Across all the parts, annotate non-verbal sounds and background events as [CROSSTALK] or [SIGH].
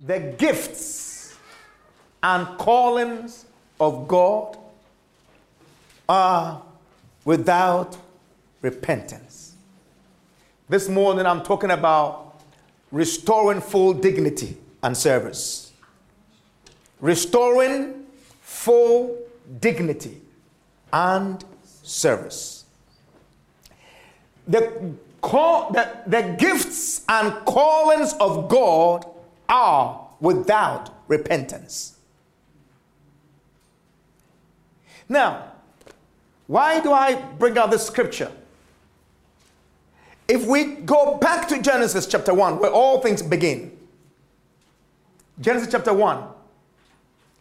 the gifts and callings of God are without repentance. This morning I'm talking about restoring full dignity and service. Restoring full dignity and service. The, call, the, the gifts and callings of God are without repentance. Now, why do I bring out this scripture? If we go back to Genesis chapter 1, where all things begin, Genesis chapter 1,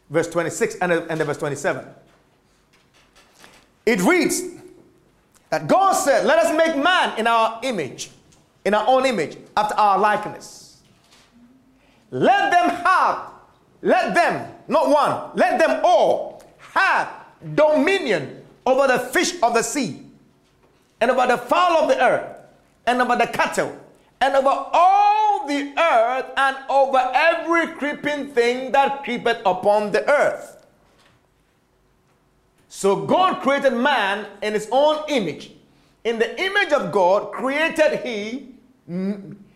verse 26 and, and verse 27, it reads that God said, Let us make man in our image, in our own image, after our likeness. Let them have, let them, not one, let them all have dominion over the fish of the sea, and over the fowl of the earth, and over the cattle, and over all the earth, and over every creeping thing that creepeth upon the earth. So God created man in his own image. In the image of God created he,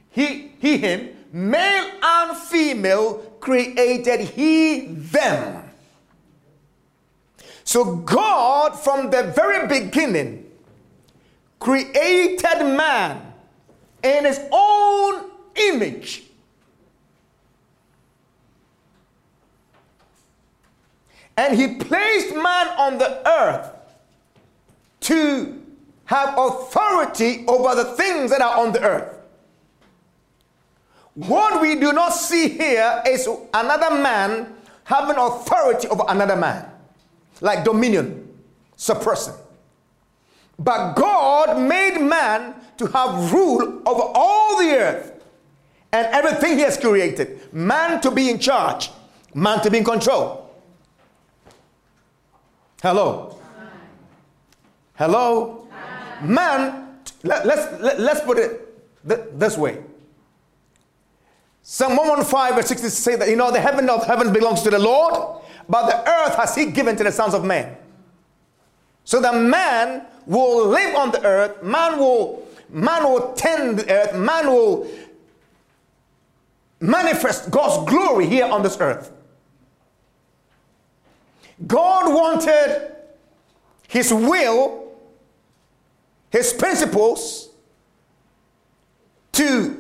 he, he him, male and female created he them. So God, from the very beginning, created man in his own image. And he placed man on the earth to have authority over the things that are on the earth. What we do not see here is another man having authority over another man like dominion, suppressing. But God made man to have rule over all the earth and everything he has created. Man to be in charge, man to be in control. Hello. Hello. Man, let, let's, let, let's put it th- this way. Psalm 115 verse 60 say that, you know, the heaven of heavens belongs to the Lord but the earth has he given to the sons of men. So that man will live on the earth, man will, man will tend the earth, man will manifest God's glory here on this earth. God wanted his will, his principles to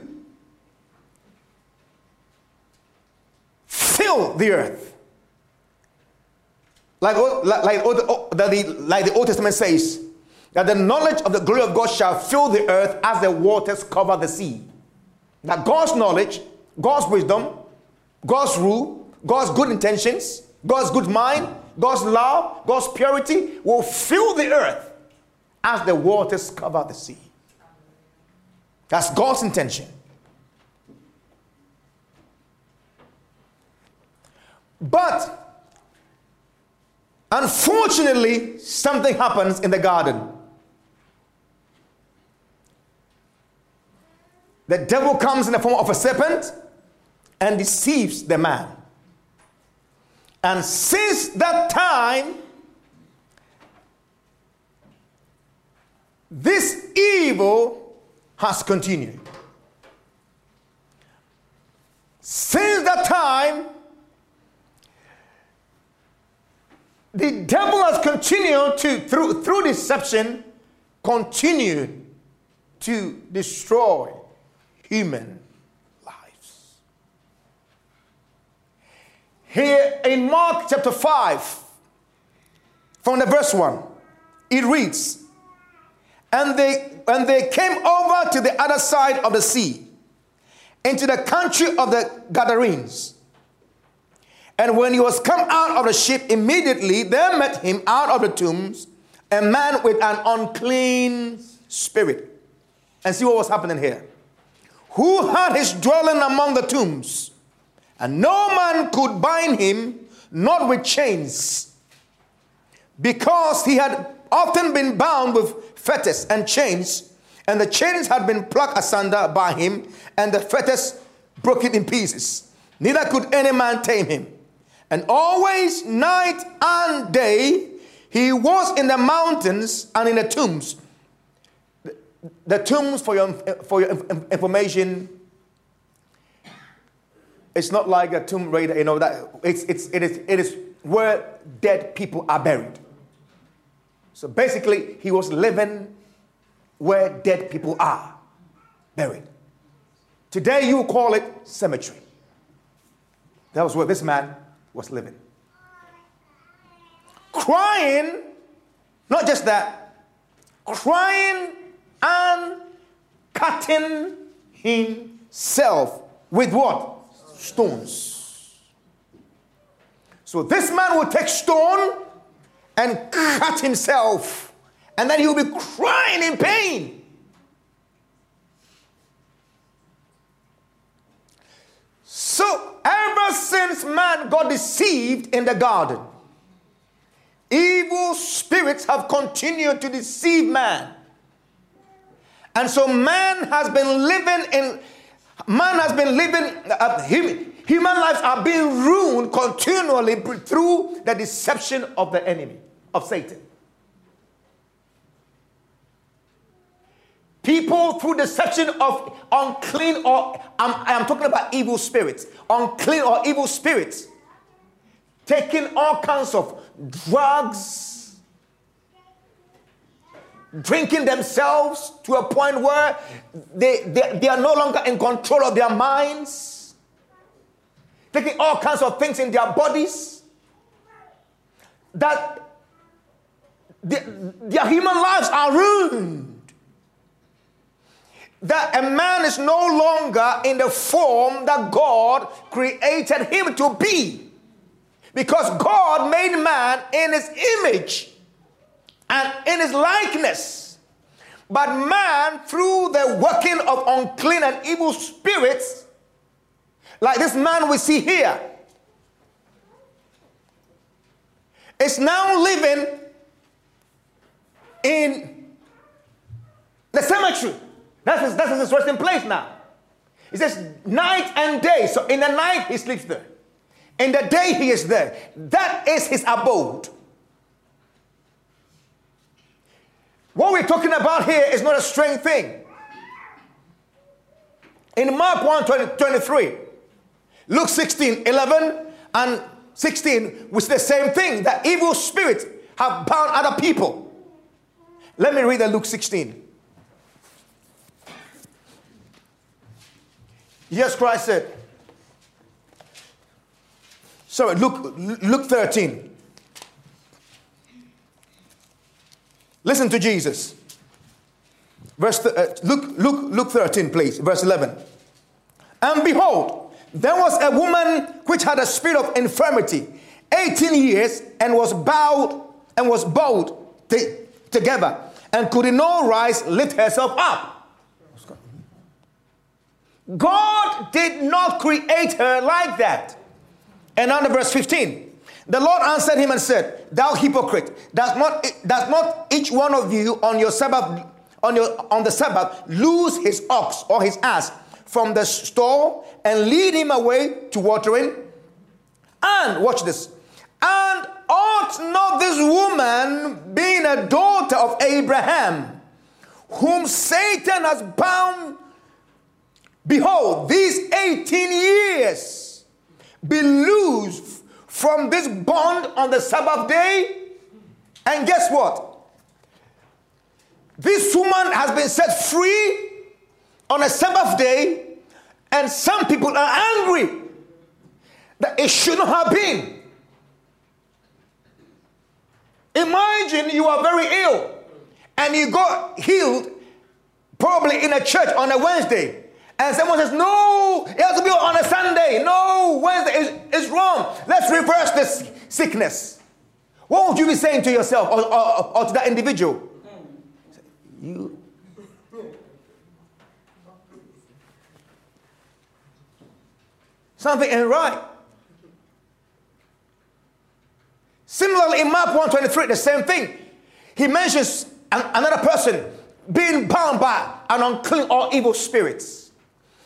fill the earth. Like, like, like the Old Testament says, that the knowledge of the glory of God shall fill the earth as the waters cover the sea. That God's knowledge, God's wisdom, God's rule, God's good intentions, God's good mind, God's love, God's purity will fill the earth as the waters cover the sea. That's God's intention. But Unfortunately, something happens in the garden. The devil comes in the form of a serpent and deceives the man. And since that time, this evil has continued. Since that time, the devil has continued to, through, through deception, continue to destroy human lives. Here in Mark chapter 5, from the verse 1, it reads, and they, and they came over to the other side of the sea, into the country of the Gadarenes. And when he was come out of the ship, immediately there met him out of the tombs a man with an unclean spirit. And see what was happening here. Who had his dwelling among the tombs, and no man could bind him, not with chains, because he had often been bound with fetters and chains, and the chains had been plucked asunder by him, and the fetters broken in pieces. neither could any man tame him. And always, night and day, he was in the mountains and in the tombs. The tombs, for your, for your information, it's not like a tomb raider, you know, that it's, it's, it, is, it is where dead people are buried. So basically, he was living where dead people are buried. Today, you call it cemetery. That was where this man was living. Crying, not just that, crying and cutting himself with what? Stones. So this man would take stone and cut himself, and then he will be crying in pain. So, ever since man got deceived in the garden, evil spirits have continued to deceive man. And so, man has been living in, man has been living, uh, human, human lives are being ruined continually through the deception of the enemy, of Satan. People through deception of unclean or I'm, I'm talking about evil spirits, unclean or evil spirits, taking all kinds of drugs, drinking themselves to a point where they, they, they are no longer in control of their minds, taking all kinds of things in their bodies that their, their human lives are ruined that a man is no longer in the form that God created him to be. Because God made man in his image and in his likeness. But man, through the working of unclean and evil spirits, like this man we see here, is now living in the cemetery. That's his, that's his resting place now. He says night and day. So in the night, he sleeps there. In the day, he is there. That is his abode. What we're talking about here is not a strange thing. In Mark 1 20, 23, Luke 16 11 and 16, which the same thing that evil spirits have bound other people. Let me read the Luke 16. Yes, Christ said. Sorry, Luke, Luke 13. Listen to Jesus. Verse uh, Luke, Luke, Luke 13, please, verse 11. And behold, there was a woman which had a spirit of infirmity 18 years and was bowed and was bowed together and could in no rise lift herself up. God did not create her like that. And under verse 15, the Lord answered him and said, Thou hypocrite, does not, does not each one of you on your Sabbath, on your on the Sabbath, lose his ox or his ass from the stall and lead him away to watering? And watch this. And ought not this woman, being a daughter of Abraham, whom Satan has bound Behold, these 18 years be loosed from this bond on the Sabbath day. And guess what? This woman has been set free on a Sabbath day, and some people are angry that it should not have been. Imagine you are very ill and you got healed probably in a church on a Wednesday and someone says, no, it has to be on a Sunday. No, Wednesday is, is wrong. Let's reverse this sickness. What would you be saying to yourself or, or, or to that individual? You. Something ain't right. Similarly, in Mark 123, the same thing. He mentions an, another person being bound by an unclean or evil spirits.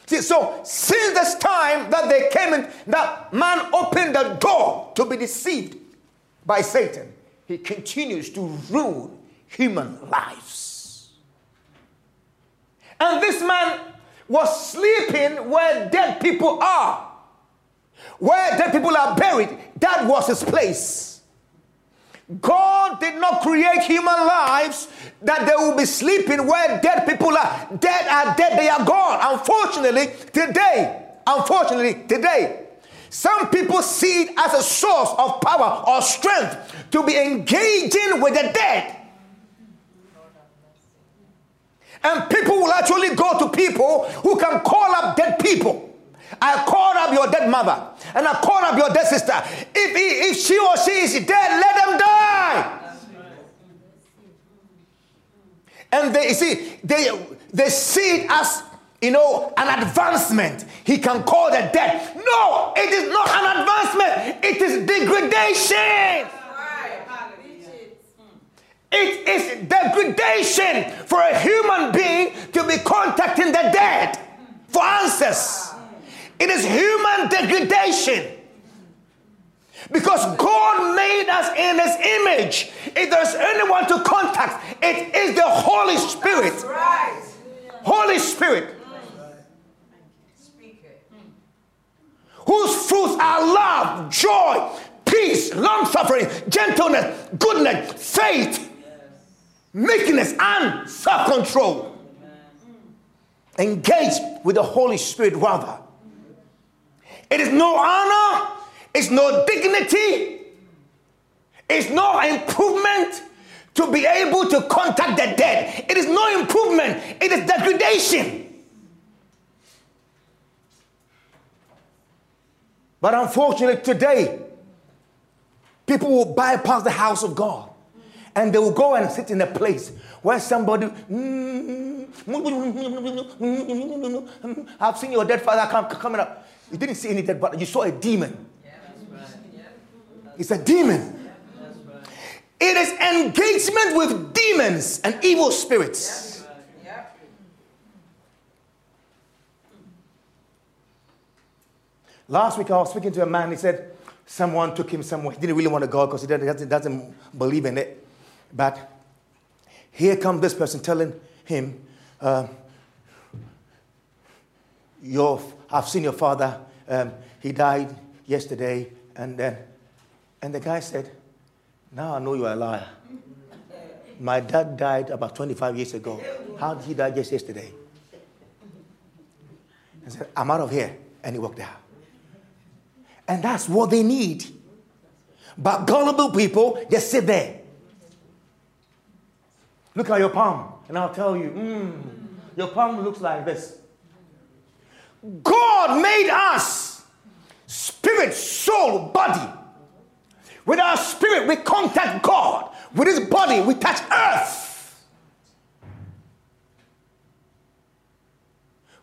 See, so since this time that they came in, that man opened the door to be deceived by Satan, he continues to ruin human lives. And this man was sleeping where dead people are. Where dead people are buried, that was his place. God did not create human lives that they will be sleeping where dead people are. Dead are dead, they are gone. Unfortunately, today, unfortunately, today, some people see it as a source of power or strength to be engaging with the dead. And people will actually go to people who can call up dead people. I called up your dead mother and I call up your dead sister. If, he, if she or she is dead, let them die. And they see they they see it as you know an advancement. He can call the dead. No, it is not an advancement. It is degradation. It is degradation for a human being to be contacting the dead for answers. It is human degradation. Because God made us in His image. If there's anyone to contact, it is the Holy Spirit. Right. Holy Spirit. Whose fruits are love, joy, peace, long suffering, gentleness, goodness, faith, meekness, and self control. Engage with the Holy Spirit rather. It is no honor, it's no dignity, it's no improvement to be able to contact the dead. It is no improvement, it is degradation. But unfortunately, today, people will bypass the house of God and they will go and sit in a place where somebody, I've seen your dead father come, coming up. You didn't see any dead body, you saw a demon. It's a demon. It is engagement with demons and evil spirits. Last week I was speaking to a man, he said someone took him somewhere. He didn't really want to go because he doesn't, doesn't believe in it. But here comes this person telling him, uh, your, I've seen your father. Um, he died yesterday. And then, and the guy said, now I know you're a liar. My dad died about 25 years ago. How did he die just yesterday? I said, I'm out of here. And he walked out. And that's what they need. But gullible people just sit there. Look at your palm, and I'll tell you, mm, your palm looks like this. God made us spirit, soul, body. With our spirit, we contact God. With his body, we touch earth.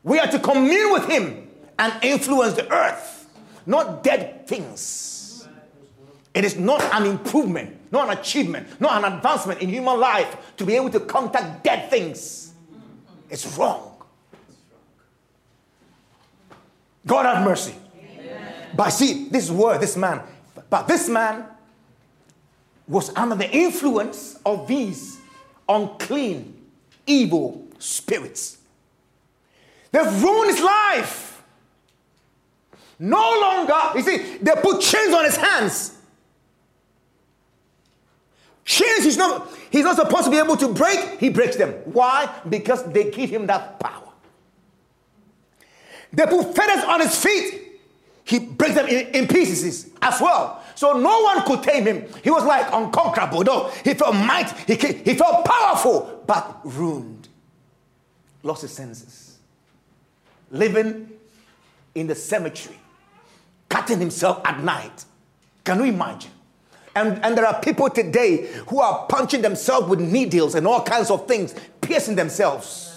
We are to commune with him and influence the earth, not dead things. It is not an improvement not an achievement, not an advancement in human life to be able to contact dead things. It's wrong. God have mercy. Amen. But see, this word, this man, but this man was under the influence of these unclean, evil spirits. They've ruined his life. No longer, you see, they put chains on his hands. Chains he's not, he's not supposed to be able to break, he breaks them. Why? Because they give him that power. They put feathers on his feet, he breaks them in, in pieces as well. So no one could tame him. He was like unconquerable. No, he felt might, he, he felt powerful, but ruined. Lost his senses. Living in the cemetery, cutting himself at night. Can you imagine? And, and there are people today who are punching themselves with needles and all kinds of things, piercing themselves.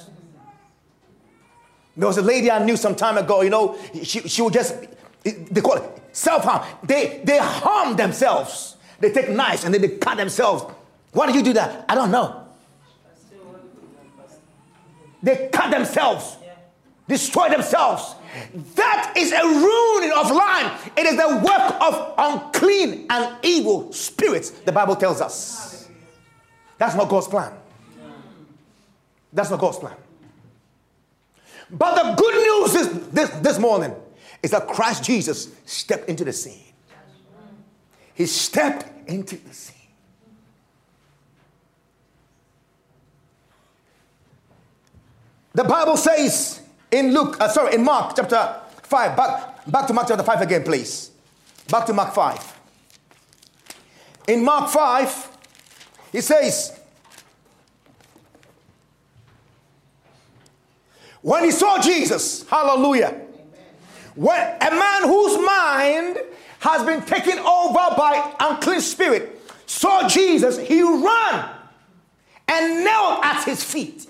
There was a lady I knew some time ago, you know, she, she would just, they call it self harm. They, they harm themselves. They take knives and then they cut themselves. Why do you do that? I don't know. They cut themselves. destroy themselves. That is a ruining of life. It is the work of unclean and evil spirits, the Bible tells us. That's not God's plan. That's not God's plan. But the good news is this, this morning is that Christ Jesus stepped into the scene. He stepped into the scene. The Bible says in Luke, uh, sorry, in Mark chapter 5, back, back to Mark chapter 5 again, please. Back to Mark 5. In Mark 5, he says, When he saw Jesus, hallelujah, when a man whose mind has been taken over by unclean spirit saw Jesus, he ran and knelt at his feet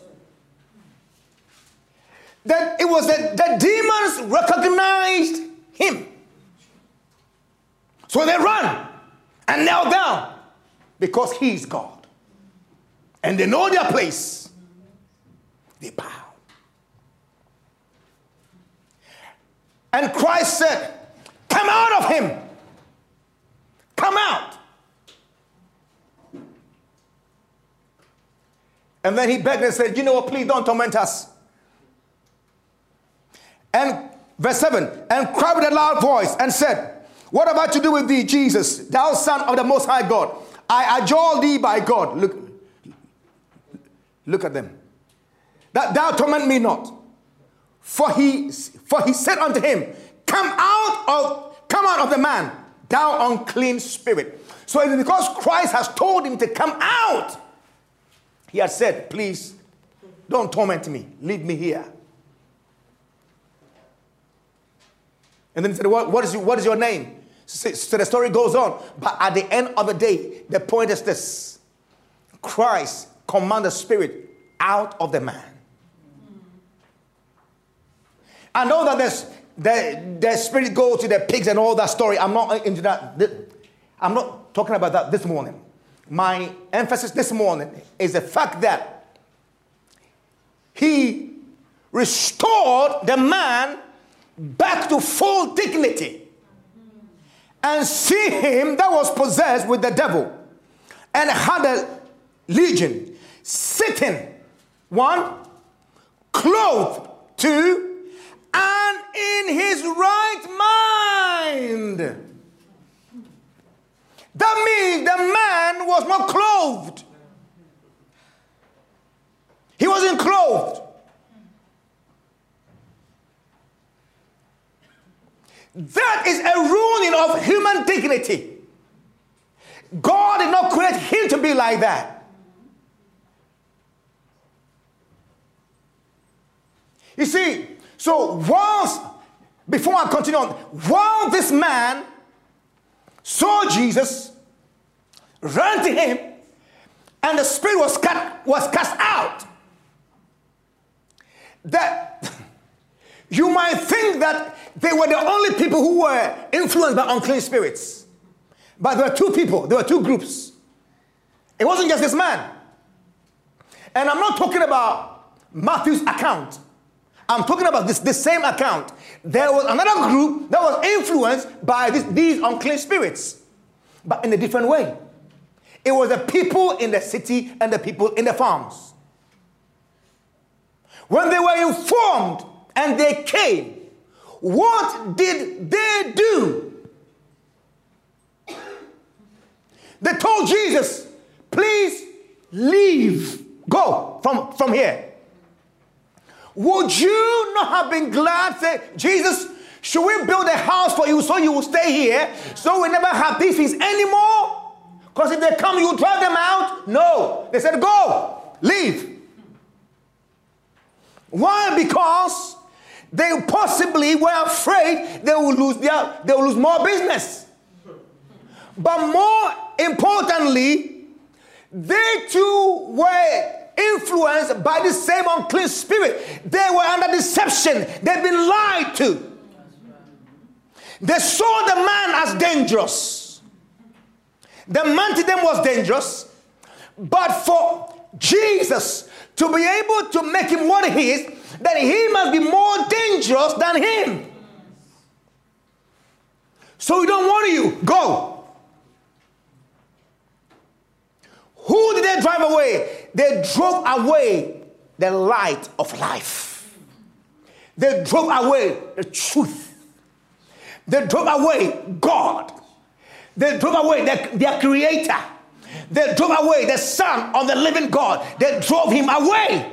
that it was that the demons recognized him. So they run and kneel down because he's God. And they know their place. They bow. And Christ said, Come out of him. Come out. And then he begged and said, You know what? Please don't torment us. And verse 7 and cried with a loud voice and said, What have I to do with thee, Jesus, thou son of the most high God? I adjure thee by God. Look, look at them. That thou torment me not. For he for he said unto him, Come out of come out of the man, thou unclean spirit. So it is because Christ has told him to come out. He has said, Please don't torment me. Leave me here. And then he said, What, what, is, your, what is your name? So, so the story goes on. But at the end of the day, the point is this Christ commanded the spirit out of the man. I know that there's the, the spirit goes to the pigs and all that story. I'm not into that. I'm not talking about that this morning. My emphasis this morning is the fact that he restored the man back to full dignity and see him that was possessed with the devil and had a legion sitting one clothed two and in his right mind that means the man was not clothed he wasn't clothed That is a ruining of human dignity. God did not create him to be like that. You see, so once, before I continue on, while this man saw Jesus, ran to him, and the spirit was, cut, was cast out, that [LAUGHS] you might think that they were the only people who were influenced by unclean spirits. But there were two people, there were two groups. It wasn't just this man. And I'm not talking about Matthew's account. I'm talking about this, this same account. There was another group that was influenced by this, these unclean spirits, but in a different way. It was the people in the city and the people in the farms. When they were informed and they came, what did they do? They told Jesus, please leave, go from, from here. Would you not have been glad, say, Jesus, should we build a house for you so you will stay here so we never have these things anymore? Because if they come, you drive them out? No. They said, go, leave. Why? Because they possibly were afraid they will lose their, they will lose more business. But more importantly, they too were influenced by the same unclean spirit. They were under deception. They've been lied to. They saw the man as dangerous. The man to them was dangerous. But for Jesus to be able to make him what he is, that he must be more dangerous than him. So we don't want you. Go. Who did they drive away? They drove away the light of life. They drove away the truth. They drove away God. They drove away their, creator. They drove away the son of the living God. They drove him away.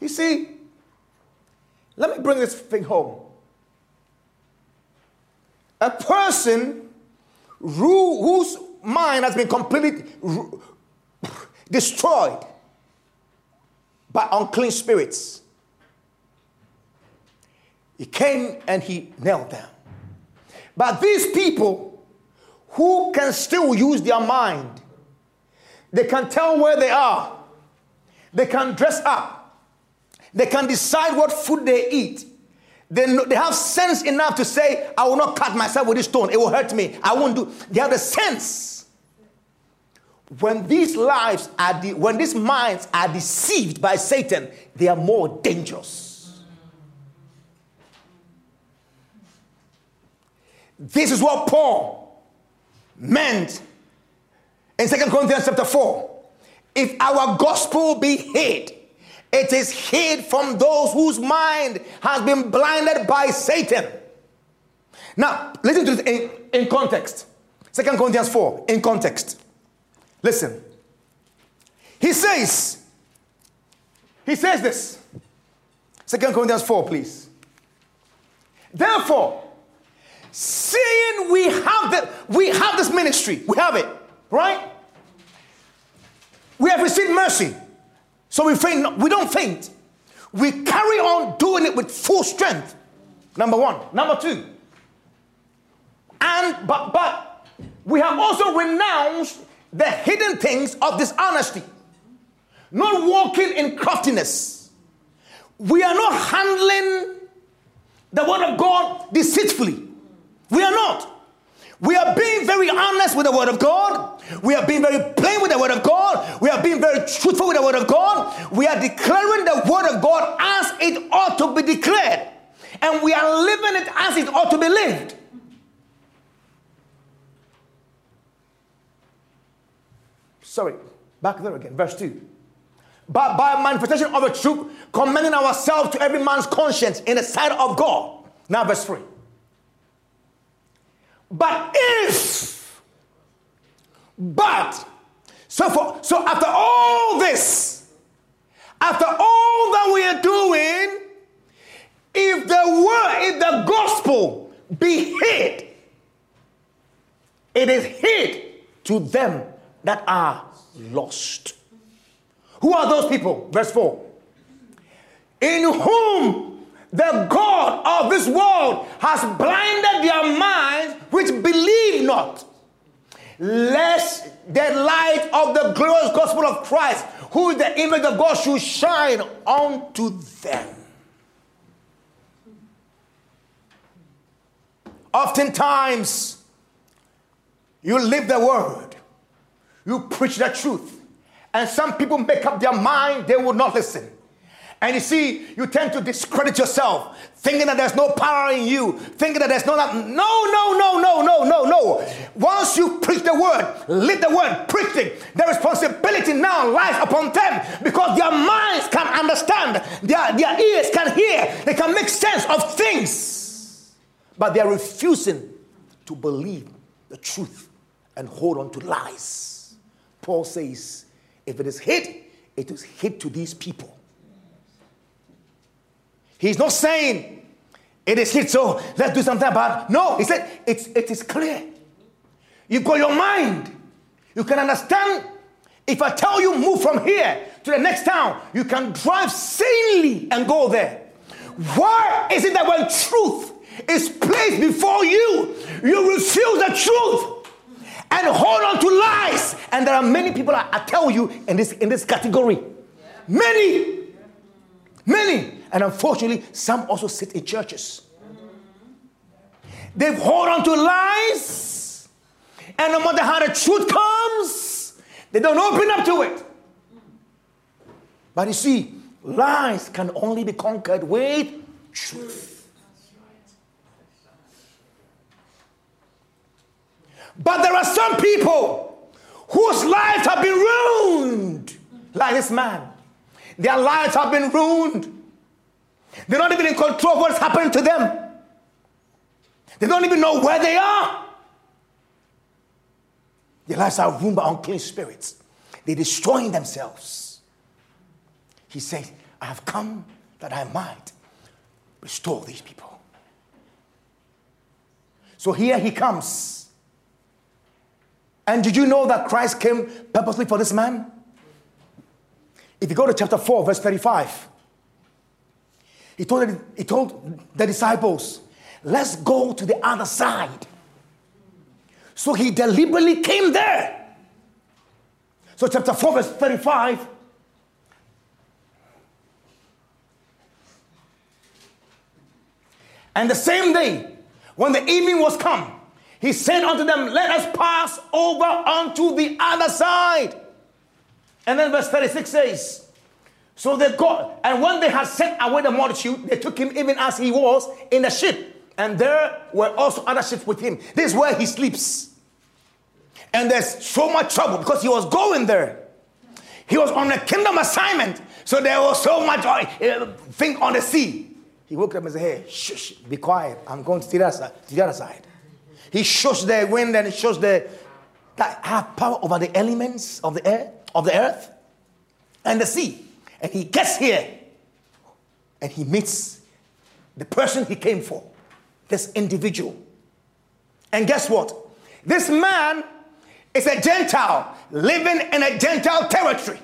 You see, let me bring this thing home. A person whose mind has been completely destroyed by unclean spirits. He came and he knelt down. But these people who can still use their mind, they can tell where they are, they can dress up, they can decide what food they eat. They, know, they have sense enough to say, I will not cut myself with this stone, it will hurt me. I won't do. They have the sense. When these lives are, de- when these minds are deceived by Satan, they are more dangerous. This is what Paul meant in Second Corinthians chapter 4. If our gospel be hid, it is hid from those whose mind has been blinded by Satan. Now, listen to this in, in context. Second Corinthians 4, in context. Listen. He says, he says this. Second Corinthians 4, please. Therefore, seeing we have the we have this ministry, we have it, right? We have received mercy. So we faint, we don't faint. We carry on doing it with full strength. Number one. Number two. And but but we have also renounced the hidden things of dishonesty, not walking in craftiness. We are not handling the word of God deceitfully. We are not. We are being very honest with the Word of God. We are being very plain with the Word of God. We are being very truthful with the Word of God. We are declaring the Word of God as it ought to be declared. And we are living it as it ought to be lived. Sorry, back there again, verse 2. But by manifestation of a truth, commending ourselves to every man's conscience in the sight of God. Now, verse 3. But if, but, so for, so after all this, after all that we are doing, if the word, if the gospel be hid, it is hid to them that are lost. Who are those people? Verse 4. In whom the God of this world has blinded their minds which believe not, lest the light of the glorious gospel of Christ, who is the image of God, should shine unto them. Oftentimes, you live the word, you preach the truth, and some people make up their mind they will not listen. And you see, you tend to discredit yourself, thinking that there's no power in you, thinking that there's no, no, no, no, no, no, no, no. Once you preach the word, live the word, preach it, the responsibility now lies upon them because their minds can understand, their, their ears can hear, they can make sense of things. But they are refusing to believe the truth and hold on to lies. Paul says, if it is hid, it is hid to these people. He's not saying it is hit, so let's do something about it. No, he said it's, it is clear. You've got your mind. You can understand. If I tell you move from here to the next town, you can drive sanely and go there. Why is it that when truth is placed before you, you refuse the truth and hold on to lies? And there are many people I, I tell you in this in this category. Many, many. And unfortunately, some also sit in churches. They hold on to lies, and no matter how the truth comes, they don't open up to it. But you see, lies can only be conquered with truth. But there are some people whose lives have been ruined, like this man. Their lives have been ruined. They're not even in control of what's happened to them. They don't even know where they are. Their lives are ruined by unclean spirits. They're destroying themselves. He says, I have come that I might restore these people. So here he comes. And did you know that Christ came purposely for this man? If you go to chapter 4, verse 35, he told, he told the disciples, Let's go to the other side. So he deliberately came there. So, chapter 4, verse 35. And the same day, when the evening was come, he said unto them, Let us pass over unto the other side. And then verse 36 says, So they go, and when they had sent away the multitude, they took him even as he was in the ship. And there were also other ships with him. This is where he sleeps. And there's so much trouble because he was going there. He was on a kingdom assignment. So there was so much uh, thing on the sea. He woke up and said, Hey, shush, be quiet. I'm going to the other side. To the other side. He shows the wind and he shows the that have power over the elements of the air, of the earth, and the sea. And he gets here and he meets the person he came for this individual. And guess what? This man is a Gentile living in a Gentile territory.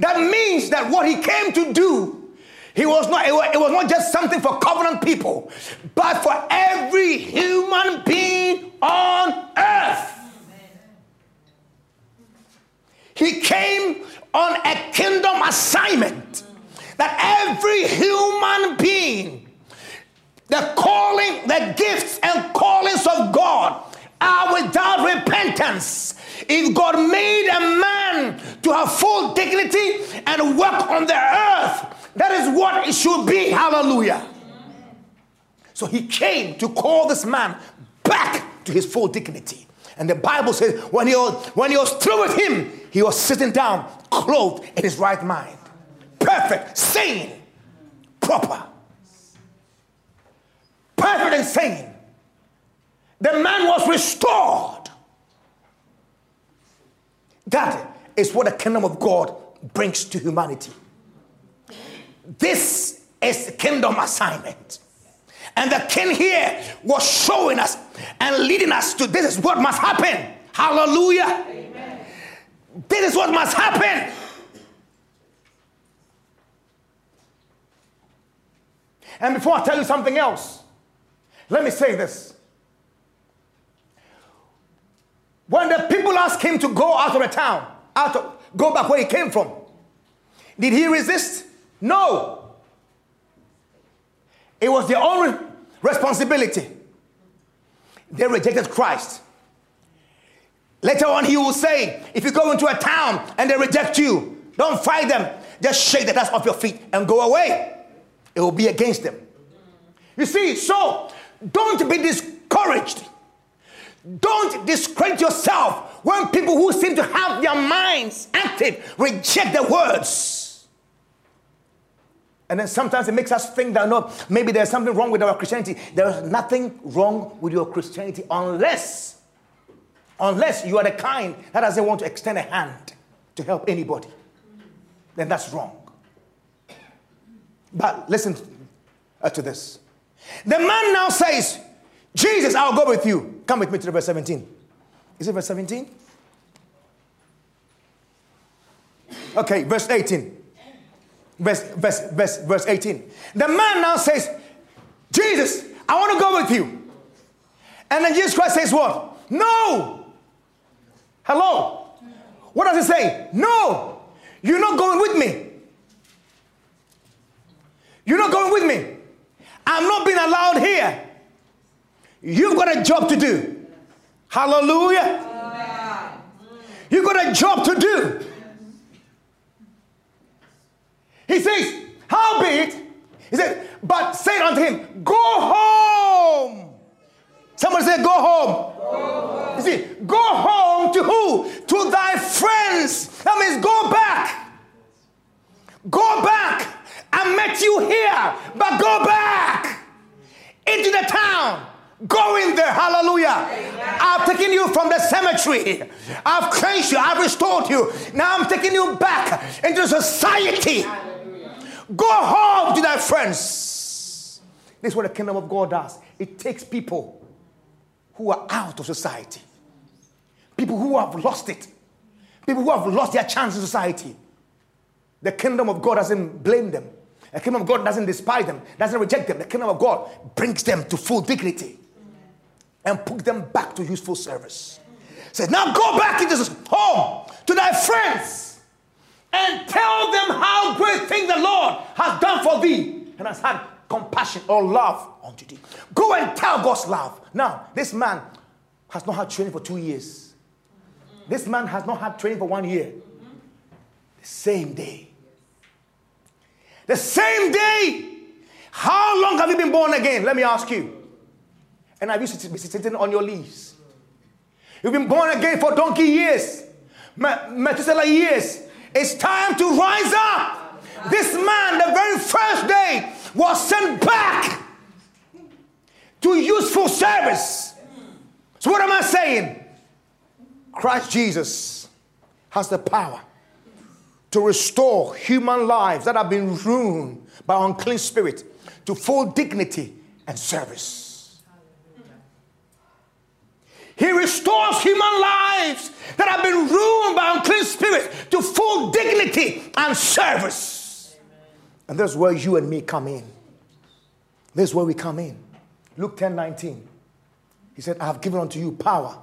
That means that what he came to do, he was not, it was not just something for covenant people, but for every human being on earth. He came on a kingdom assignment that every human being the calling, the gifts and callings of God are without repentance. If God made a man to have full dignity and work on the earth, that is what it should be. Hallelujah. So he came to call this man back to his full dignity. And the Bible says when he was, when he was through with him, he was sitting down, clothed in his right mind. Perfect, sane, proper perfect and sane. The man was restored. That is what the kingdom of God brings to humanity. This is the kingdom assignment. And the king here was showing us and leading us to this is what must happen. Hallelujah. Amen. This is what must happen. And before I tell you something else, let me say this. When the people asked him to go out of the town, out of, go back where he came from, did he resist? No. It was their own responsibility. They rejected Christ. Later on, he will say, if you go into a town and they reject you, don't fight them. Just shake the dust off your feet and go away. It will be against them. You see, so don't be discouraged. Don't discredit yourself when people who seem to have their minds active reject the words. And then sometimes it makes us think that no, maybe there's something wrong with our Christianity. There is nothing wrong with your Christianity unless, unless you are the kind that doesn't want to extend a hand to help anybody. Then that's wrong. But listen uh, to this. The man now says, Jesus, I'll go with you. Come with me to verse 17. Is it verse 17? Okay, verse 18. Verse, verse, verse, verse 18. The man now says, Jesus, I want to go with you. And then Jesus Christ says, What? No. Hello. What does he say? No. You're not going with me. You're not going with me. I'm not being allowed here. You've got a job to do. Hallelujah. You've got a job to do. He says, Howbeit, he said, but say unto him, Go home. Somebody say, Go home. Go home. You see, go home to who? To thy friends. That means go back. Go back. I met you here, but go back into the town. Go in there, hallelujah. I've taken you from the cemetery. I've cleansed you. I've restored you. Now I'm taking you back into society. Go home to thy friends. This is what the kingdom of God does. It takes people who are out of society, people who have lost it, people who have lost their chance in society. The kingdom of God doesn't blame them. The kingdom of God doesn't despise them, doesn't reject them. The kingdom of God brings them to full dignity and put them back to useful service. Says, now go back into home to thy friends and tell them how great things the Lord has done for thee and has had compassion or love unto thee. Go and tell God's love. Now, this man has not had training for two years. This man has not had training for one year. The same day. The same day. How long have you been born again? Let me ask you. And have you been sitting on your leaves? You've been born again for donkey years, Methuselah years. It's time to rise up. This man, the very first day, was sent back to useful service. So, what am I saying? Christ Jesus has the power to restore human lives that have been ruined by unclean spirit to full dignity and service. He restores human lives that have been ruined by unclean spirits to full dignity and service. And that's where you and me come in. This is where we come in. Luke 10 19. He said, I have given unto you power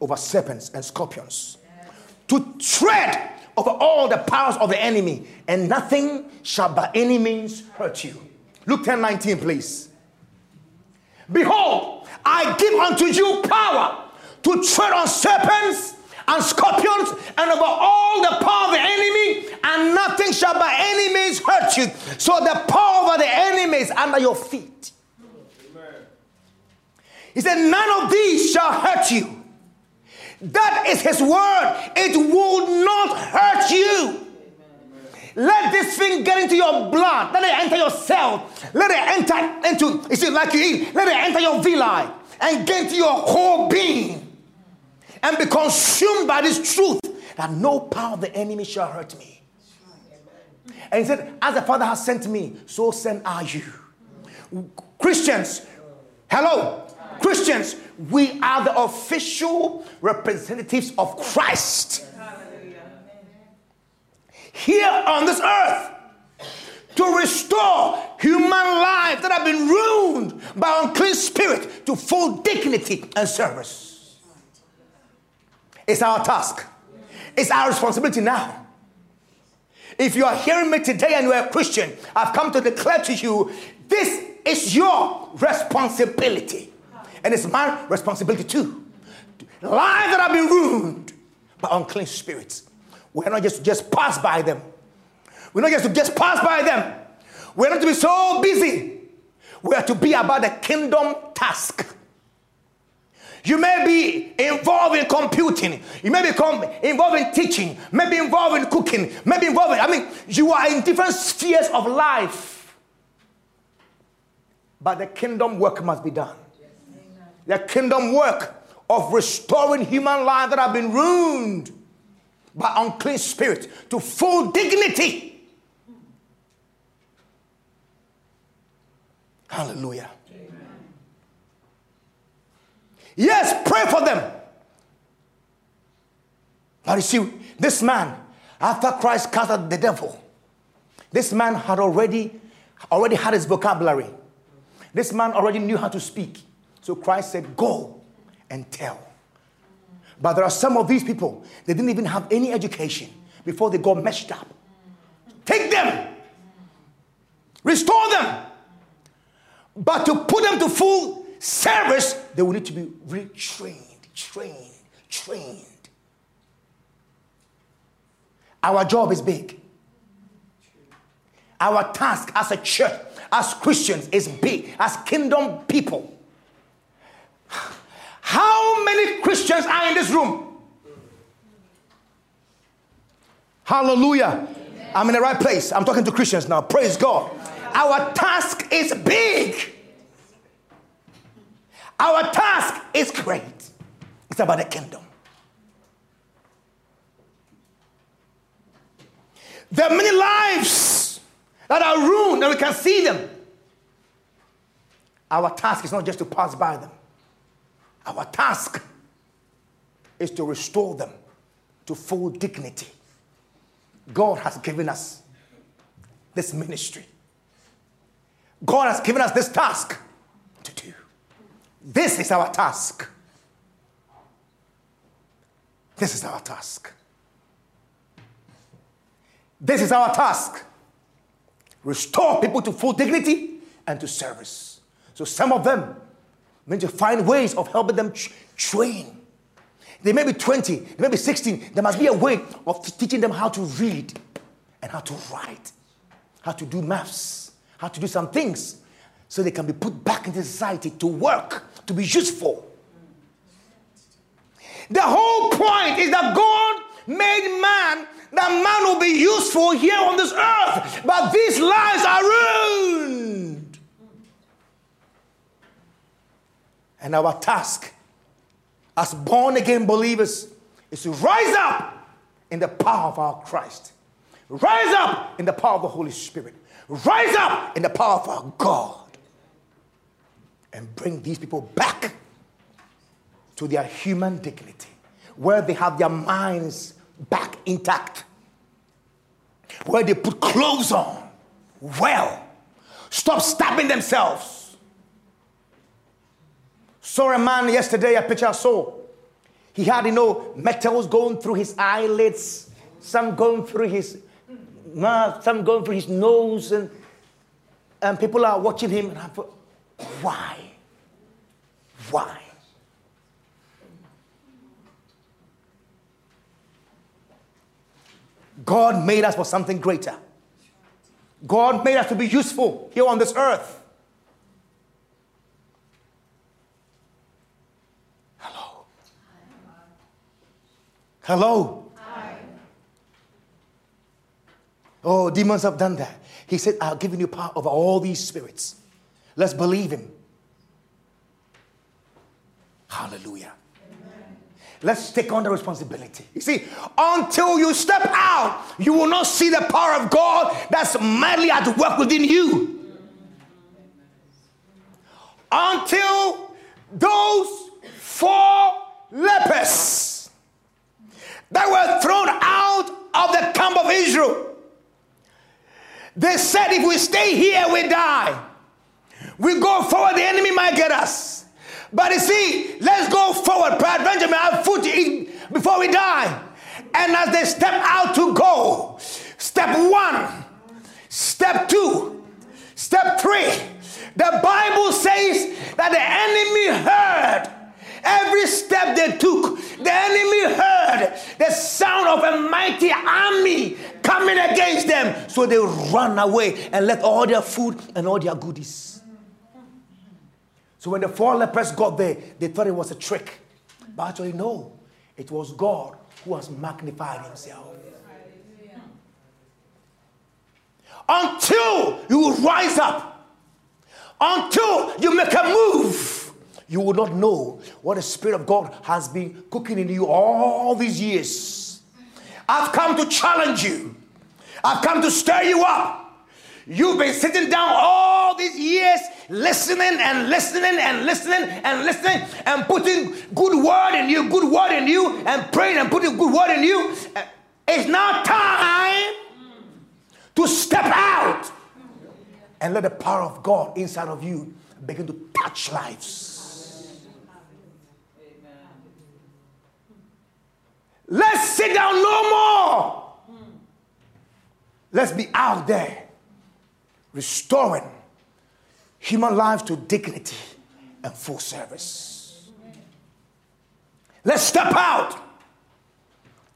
over serpents and scorpions to tread over all the powers of the enemy, and nothing shall by any means hurt you. Luke 10 19, please. Behold, I give unto you power to tread on serpents and scorpions and over all the power of the enemy, and nothing shall by any means hurt you. So the power of the enemy is under your feet. Amen. He said, None of these shall hurt you. That is his word. It will not hurt you. Let this thing get into your blood. Let it enter your cell. Let it enter into, you see, like you eat, let it enter your villi and get into your whole being and be consumed by this truth that no power of the enemy shall hurt me. And he said, As the Father has sent me, so send I you. Christians, hello, Christians, we are the official representatives of Christ here on this earth to restore human lives that have been ruined by unclean spirit to full dignity and service. It's our task. It's our responsibility now. If you are hearing me today and you are a Christian, I've come to declare to you this is your responsibility. And it's my responsibility too. Lives that have been ruined by unclean spirits. We're not just to just pass by them. We're not just to just pass by them. We're not to be so busy. We are to be about the kingdom task. You may be involved in computing. You may become involved in teaching. Maybe involved in cooking. Maybe involved in, I mean, you are in different spheres of life. But the kingdom work must be done. The kingdom work of restoring human life that have been ruined by unclean spirit to full dignity. Hallelujah. Amen. Yes, pray for them. But you see, this man, after Christ cast out the devil, this man had already, already had his vocabulary. This man already knew how to speak. So Christ said, Go and tell. But there are some of these people, they didn't even have any education before they got messed up. Take them, restore them. But to put them to full service, they will need to be retrained, trained, trained. Our job is big. Our task as a church, as Christians, is big, as kingdom people. How many Christians are in this room? Hallelujah. I'm in the right place. I'm talking to Christians now. Praise God. Our task is big. Our task is great. It's about the kingdom. There are many lives that are ruined and we can see them. Our task is not just to pass by them, our task is to restore them to full dignity. God has given us this ministry. God has given us this task to do. This is our task. This is our task. This is our task. Restore people to full dignity and to service. So some of them need to find ways of helping them train. They may be 20, they may be 16. There must be a way of teaching them how to read and how to write, how to do maths, how to do some things so they can be put back into society to work, to be useful. The whole point is that God made man that man will be useful here on this earth, but these lives are ruined. And our task as born again believers is to rise up in the power of our Christ, rise up in the power of the Holy Spirit, rise up in the power of our God, and bring these people back to their human dignity, where they have their minds back intact, where they put clothes on well, stop stabbing themselves Saw a man yesterday, a picture I saw. He had, you know, metals going through his eyelids, some going through his mouth, some going through his nose, and, and people are watching him. And I thought, why? Why? God made us for something greater. God made us to be useful here on this earth. Hello? Hi. Oh, demons have done that. He said, I've given you power over all these spirits. Let's believe him. Hallelujah. Amen. Let's take on the responsibility. You see, until you step out, you will not see the power of God that's madly at work within you. Until those four lepers that were thrown out of the camp of Israel. They said, if we stay here, we die. We go forward, the enemy might get us. But you see, let's go forward. Have food to eat before we die. And as they step out to go, step one, step two, step three, the Bible says that the enemy heard Every step they took, the enemy heard the sound of a mighty army coming against them. So they run away and left all their food and all their goodies. So when the four lepers got there, they thought it was a trick. But actually, no, it was God who has magnified himself. Until you rise up, until you make a move you will not know what the Spirit of God has been cooking in you all these years. I've come to challenge you, I've come to stir you up. You've been sitting down all these years listening and listening and listening and listening and putting good word in you, good word in you, and praying and putting good word in you. It's now time to step out and let the power of God inside of you begin to touch lives. Let's sit down no more. Let's be out there restoring human life to dignity and full service. Let's step out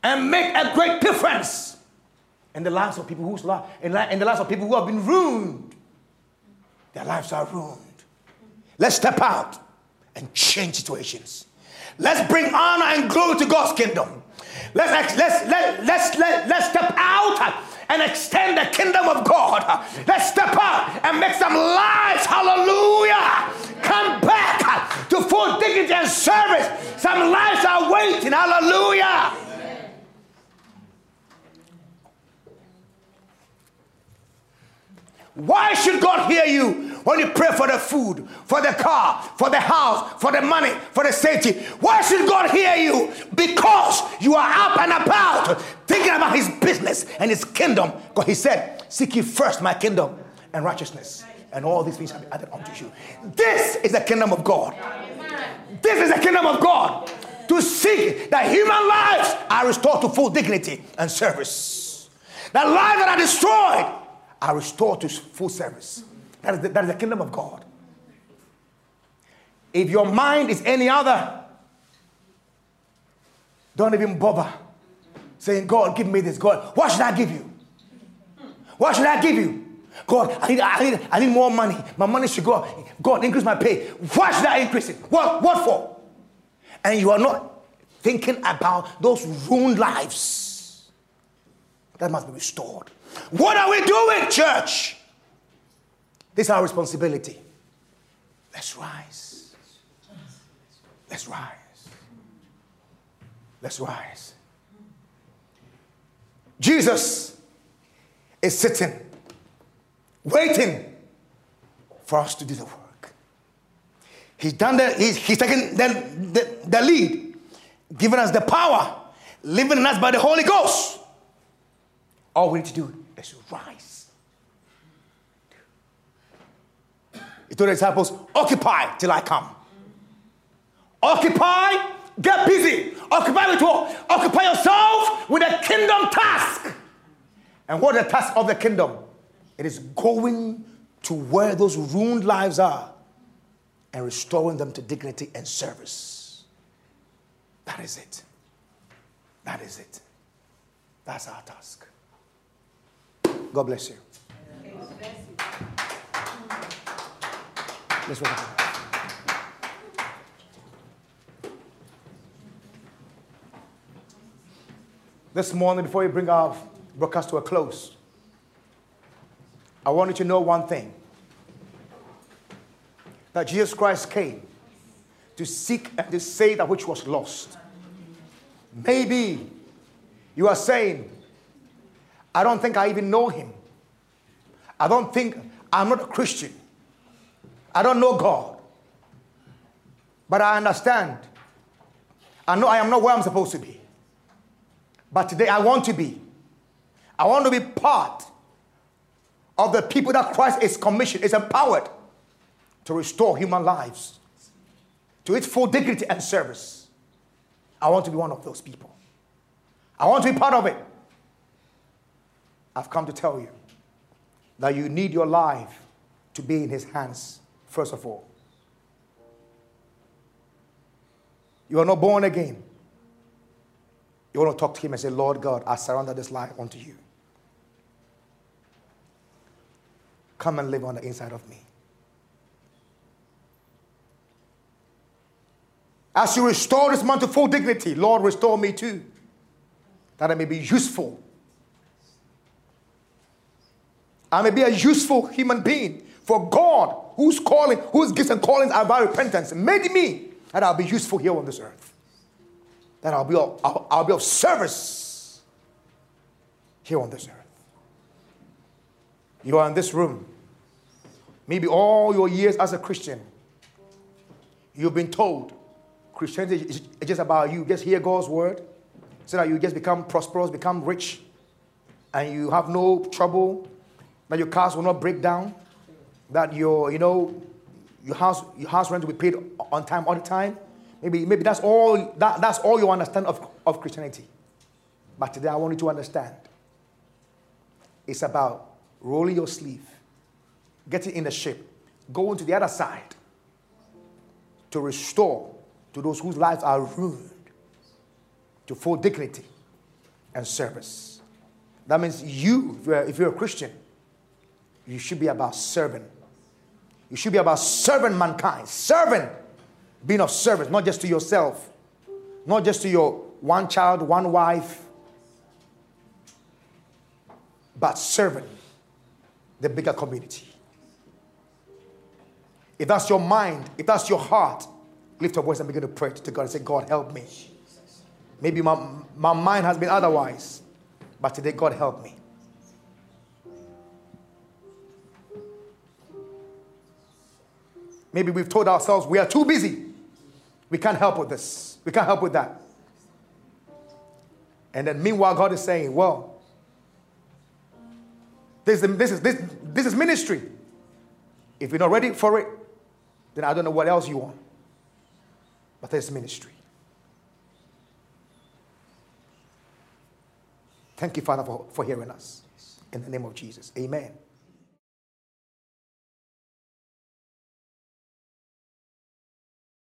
and make a great difference in the lives of people whose life, in, the lives of people who have been ruined. Their lives are ruined. Let's step out and change situations. Let's bring honor and glory to God's kingdom. Let's, let's, let, let's, let, let's step out and extend the kingdom of God. Let's step out and make some lives, hallelujah, come back to full dignity and service. Some lives are waiting, hallelujah. Why should God hear you when you pray for the food, for the car, for the house, for the money, for the safety? Why should God hear you? Because you are up and about thinking about His business and His kingdom. Because He said, Seek ye first my kingdom and righteousness, and all these things shall be added unto you. This is the kingdom of God. This is the kingdom of God. To seek that human lives are restored to full dignity and service. That lives that are destroyed are restored to full service. That is, the, that is the kingdom of God. If your mind is any other, don't even bother saying, God, give me this. God, what should I give you? What should I give you? God, I need, I need, I need more money. My money should go up. God, increase my pay. Why should I increase it? What, what for? And you are not thinking about those ruined lives that must be restored. What are we doing, church? This is our responsibility. Let's rise. Let's rise. Let's rise. Jesus is sitting, waiting for us to do the work. He's done the, he's, he's taken the, the, the lead, given us the power, living in us by the Holy Ghost. All we need to do is rise. He told the disciples, occupy till I come. Occupy, get busy. Occupy with what? Occupy yourself with a kingdom task. And what the task of the kingdom? It is going to where those ruined lives are and restoring them to dignity and service. That is it. That is it. That's our task. God bless you. Let's welcome. This morning, before we bring our broadcast to a close, I want you to know one thing that Jesus Christ came to seek and to save that which was lost. Maybe you are saying, I don't think I even know him. I don't think I'm not a Christian. I don't know God. But I understand. I know I am not where I'm supposed to be. But today I want to be. I want to be part of the people that Christ is commissioned, is empowered to restore human lives to its full dignity and service. I want to be one of those people. I want to be part of it. I've come to tell you that you need your life to be in His hands, first of all. You are not born again. You want to talk to Him and say, Lord God, I surrender this life unto you. Come and live on the inside of me. As you restore this man to full dignity, Lord, restore me too, that I may be useful I may be a useful human being for God, whose calling, whose gifts and callings are by repentance, made me that I'll be useful here on this earth. That I'll be of, I'll, I'll be of service here on this earth. You are in this room. Maybe all your years as a Christian, you've been told Christianity is just about you. Just hear God's word so that you just become prosperous, become rich, and you have no trouble that your cars will not break down, that your, you know, your house, your house rent will be paid on time all the time. Maybe, maybe that's all that, that's all you understand of, of Christianity. But today I want you to understand. It's about rolling your sleeve, getting in the ship, going to the other side to restore to those whose lives are ruined to full dignity and service. That means you, if you're, if you're a Christian, you should be about serving. You should be about serving mankind. Serving. Being of service, not just to yourself, not just to your one child, one wife, but serving the bigger community. If that's your mind, if that's your heart, lift your voice and begin to pray to God and say, God, help me. Maybe my, my mind has been otherwise, but today, God, help me. Maybe we've told ourselves we are too busy. We can't help with this. We can't help with that. And then meanwhile, God is saying, well, this, this, is, this, this is ministry. If you're not ready for it, then I don't know what else you want. But there's ministry. Thank you, Father, for, for hearing us. In the name of Jesus. Amen.